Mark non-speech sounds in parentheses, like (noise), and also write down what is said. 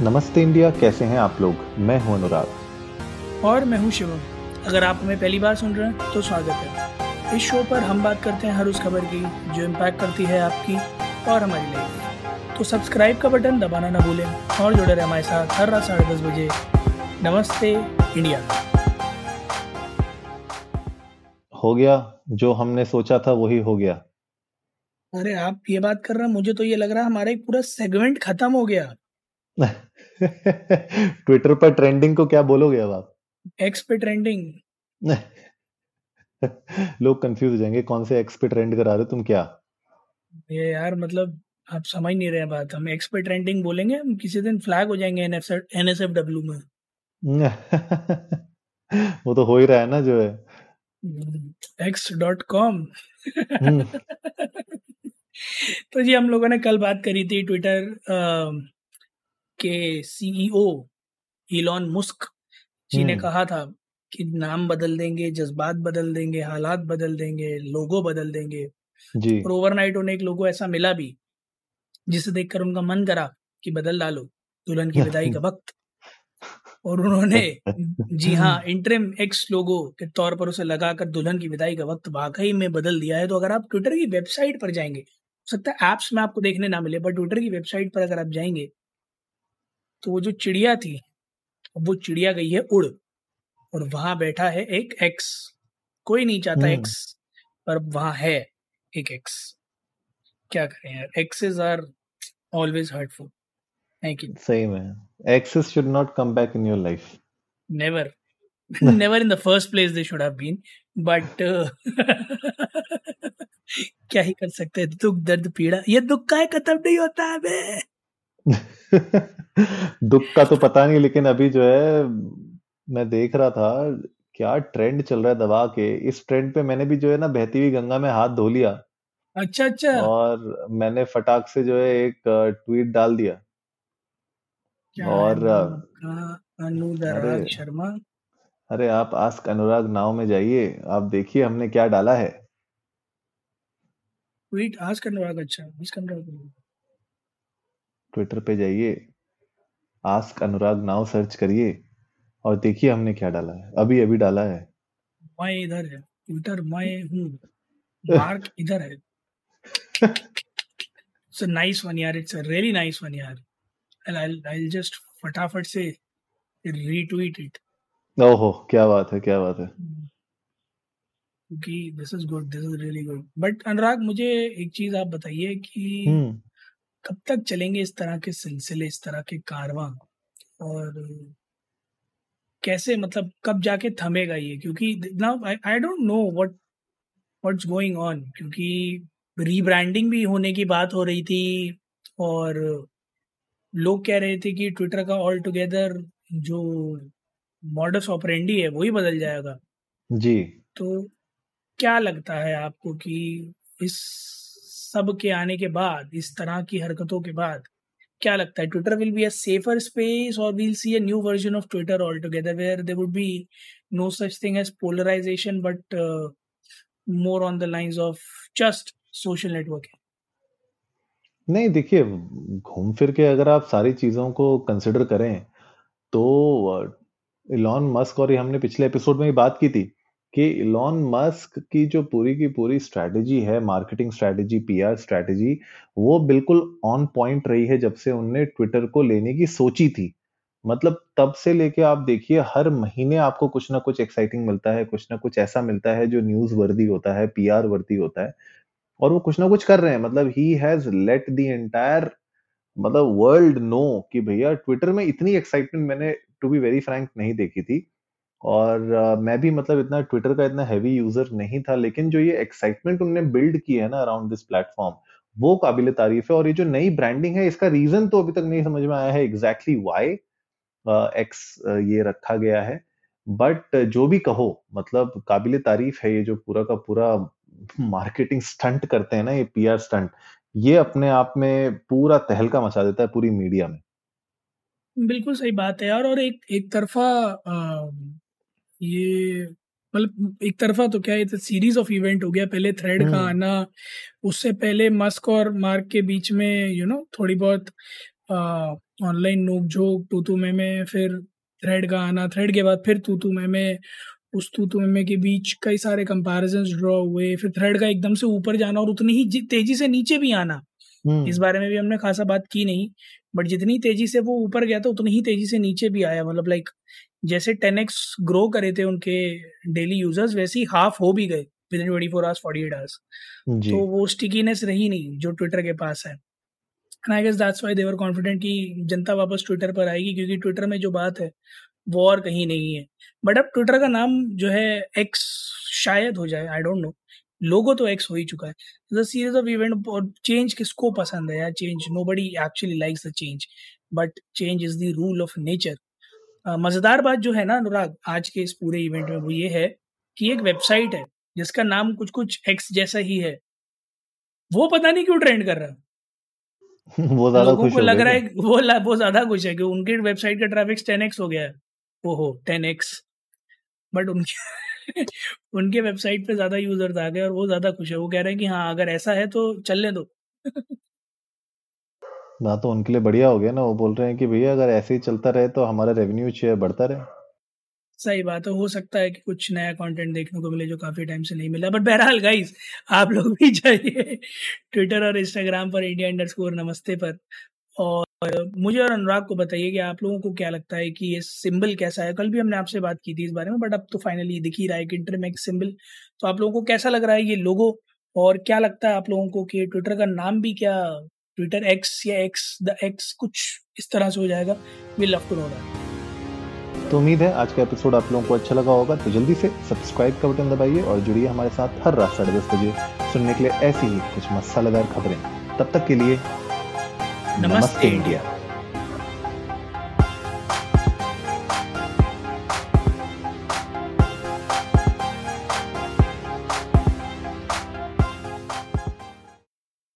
नमस्ते इंडिया कैसे हैं आप लोग? मैं हूँ अनुराग। और मैं हूँ शिवम। अगर आप हमें पहली बार सुन रहे हैं तो स्वागत है। इस शो पर हम बात करते हैं हर उस खबर की जो इम्पैक्ट करती है आपकी और हमारी लाइफ तो सब्सक्राइब का बटन दबाना ना भूलें और जुड़े रहे हमारे साथ हर रात साढ़े दस बजे। नमस्ते इंडिया। हो गया जो हमने सोचा था वही हो गया। अरे आप ये बात कर रहे हैं मुझे तो ये लग रहा है हमारा एक पूरा सेगमेंट खत्म हो गया। (laughs) ट्विटर पर ट्रेंडिंग को क्या बोलोगे अब आप? एक्स पे ट्रेंडिंग (laughs) लोग कंफ्यूज हो जाएँगे कौन से एक्स पे ट्रेंड करा रहे हो तुम क्या? ये यार मतलब आप समझ नहीं रहे बात। हम एक्स पे ट्रेंडिंग बोलेंगे हम किसी दिन फ्लैग हो जाएँगे एन एस एफ़ डब्ल्यू में। (laughs) वो तो हो ही रहा है ना जो है। X dot com. तो जी हम लोगों ने कल बात करी थी ट्विटर के सीईओ इलॉन मुस्क जी ने हम्म। कहा था कि नाम बदल देंगे जज्बात बदल देंगे हालात बदल देंगे लोगो बदल देंगे। जी। और ओवरनाइट उन्हें एक लोगो ऐसा मिला भी जिसे देखकर उनका मन करा कि बदल डालो दुल्हन की विदाई का वक्त। और उन्होंने जी हाँ इंटरम एक्स लोगो के तौर पर उसे लगाकर दुल्हन की विदाई का वक्त वाकई में बदल दिया है। तो अगर आप ट्विटर की वेबसाइट पर जाएँगे सकता है ऐप्स में आपको देखने ना मिले बट ट्विटर की वेबसाइट पर अगर आप जाएँगे तो वो जो चिड़िया थी वो चिड़िया गई है उड़ और वहाँ बैठा है एक एक्स कोई नहीं चाहता हम्म। एक्स पर वहाँ है एक एक्स क्या करें यार exes are always hurtful thank you सही में exes should not come back in your life never never in the first place they should have been but क्या ही कर सकते हैं? दुख दर्द पीड़ा ये दुख का खत्म नहीं होता है (laughs) दुख का तो पता नहीं लेकिन अभी जो है मैं देख रहा था क्या ट्रेंड चल रहा है दबा के। इस ट्रेंड पे मैंने भी जो है ना बहती हुई गंगा में हाथ धो लिया। अच्छा अच्छा। और मैंने फटाक से जो है एक ट्वीट डाल दिया। क्या और अनुराग शर्मा। अरे आप आस्क अनुराग नाव में जाइए। आप देखिए हमने क्या डाला है। ट्वीट आज अनुराग अच्छा आज अनुराग। ट्विटर पे जाइए आस्क अनुराग नाव सर्च करिए और देखिए हमने क्या डाला है। अभी अभी डाला है। मैं इधर है ट्विटर मैं हूँ। (laughs) मार्क इधर है। इट्स नाइस वन यार it's a really nice one यार। I'll I'll just फटाफट से रीट्वीट इट ओहो क्या बात है क्या बात है। क्योंकि this is good this is really good but Anurag मुझे एक चीज़ आप बताइए कि हम्म। कब तक चलेंगे इस तरह के सिलसिले इस तरह के कारवां? और कैसे मतलब कब जाके थमेगा ये? क्योंकि now I don't know what what's going on क्योंकि रीब्रांडिंग भी होने की बात हो रही थी और लोग कह रहे थे कि ट्विटर का ऑल टुगेदर जो मॉडस ऑपरेंडी है वही बदल जाएगा। जी। तो क्या लगता है आपको कि इस सब के आने के बाद, इस तरह की हरकतों के बाद, क्या लगता है Twitter will be a safer space और will see a new version of Twitter all together where there would be no such thing as polarisation but more on the lines of just social networking नहीं, देखिए, घूम फिर के अगर आप सारी चीज़ों को कंसिडर करें तो इलॉन मस्क और ये हमने पिछले एपिसोड में ही बात की थी। कि इलॉन मस्क की जो पूरी की पूरी स्ट्रैटेजी है मार्केटिंग स्ट्रैटेजी पीआर स्ट्रैटेजी वो बिल्कुल ऑन पॉइंट रही है जब से उनने ट्विटर को लेने की सोची थी। मतलब तब से लेके आप देखिए, हर महीने आपको कुछ ना कुछ एक्साइटिंग मिलता है, कुछ ना कुछ ऐसा मिलता है जो न्यूज़ वर्दी होता है पीआर वर्दी होता है, और वो कुछ ना कुछ कर रहे हैं। मतलब he has let the entire मतलब वर्ल्ड नो कि भैया ट्विटर में इतनी एक्साइटमेंट मैंने टू बी वेरी फ्रैंक नहीं देखी थी। और uh, मैं भी मतलब इतना ट्विटर का इतना हैवी यूज़र नहीं था लेकिन जो ये एक्साइटमेंट उनने बिल्ड की है ना अराउंड दिस प्लेटफॉर्म वो काबिल तारीफ़ है। और ये जो नई ब्रांडिंग है इसका रीजन तो अभी तक नहीं समझ में आया है एग्जैक्टली वाई एक्स ये रखा गया है। बट जो भी कहो मतलब काबिल तारीफ़ है ये जो पूरा का पूरा मार्केटिंग स्टंट करते हैं ना ये पीआर स्टंट ये अपने आप में पूरा तहलका मचा देता है पूरी मीडिया में। बिल्कुल सही बात है यार। और एक एक तरफा ये मतलब एक तरफा तो क्या ये तो सीरीज़ ऑफ़ इवेंट हो गया। पहले थ्रेड का आना उससे पहले मस्क और मार्क के बीच में यू you नो know, थोड़ी बहुत ऑनलाइन नोक झोंक तू तू में में फिर थ्रेड का आना थ्रेड के बाद फिर तू तू में में उस तू तू में के बीच कई सारे कंपैरिजन ड्रॉ हुए फिर थ्रेड का एकदम से ऊपर जाना और उतनी ही तेज़ी से नीचे भी आना। हम्म। इस बारे में भी हमने खासा बात की नहीं बट जितनी तेज़ी से वो ऊपर गया था उतनी ही तेज़ी से नीचे भी आया। मतलब लाइक जैसे टेन एक्स ग्रो करे थे उनके डेली यूज़र्स वैसे ही हाफ़ हो भी गए within twenty four hours forty eight hours तो वो स्टिकीनेस रही नहीं जो ट्विटर के पास है। And I guess that's why they're confident कि जनता वापस ट्विटर पर आएगी क्योंकि ट्विटर में जो बात है वो और कहीं नहीं है। बट अब ट्विटर का नाम जो है एक्स शायद हो जाए आई डोंट नो लोगो तो एक्स हो ही चुका है। द सीरीज़ ऑफ़ इवेंट और चेंज किसको पसंद है यार? Change nobody actually likes the change but change is the rule of nature मज़ेदार बात जो है ना अनुराग आज के इस पूरे इवेंट में वो ये है कि एक वेबसाइट है जिसका नाम कुछ कुछ एक्स जैसा ही है। वो पता नहीं क्यों ट्रेंड कर रहा है। (laughs) वो ज़्यादा खुश को लग रहा है वो वो ज़्यादा खुश है कि उनके वेबसाइट का ट्रैफ़िक टेन एक्स हो गया है। ओहो टेन एक्स बट उनके (laughs) उनके वेबसाइट पे ज़्यादा यूज़र्स आ गए और वो ज़्यादा खुश है। वो कह रहे हैं कि हाँ अगर ऐसा है तो चलने दो। (laughs) ना तो उनके लिए बढ़िया हो गया ना, वो बोल रहे हैं कि भैया अगर ऐसे ही चलता रहे तो हमारा रेवेन्यू शेयर बढ़ता रहे। सही बात है, हो सकता है कि कुछ नया कंटेंट देखने को मिले जो काफ़ी टाइम से नहीं मिला बट बहरहाल गाइस आप लोग भी जाइए ट्विटर और इंस्टाग्राम पर इंडिया इंडर नमस्ते पर और मुझे और अनुराग को बताइए कि आप लोगों को क्या लगता है कि ये सिंबल कैसा है? कल भी हमने आपसे बात की थी इस बारे में बट अब तो फाइनली दिख ही रहा है कि इंटरमेक्स सिंबल तो आप लोगों को कैसा लग रहा है ये लोगो और क्या लगता है आप लोगों को कि ट्विटर का नाम भी क्या ट्विटर एक्स या एक्स द एक्स कुछ इस तरह से हो जाएगा। We love to know that तो उम्मीद है आज का एपिसोड आप लोगों को अच्छा लगा होगा तो जल्दी से सब्सक्राइब का बटन दबाइए और जुड़िए हमारे साथ हर रात साढ़े दस बजे सुनने के लिए ऐसी ही कुछ मसालेदार खबरें। तब तक के लिए नमस्ते नमस्ते इंडिया।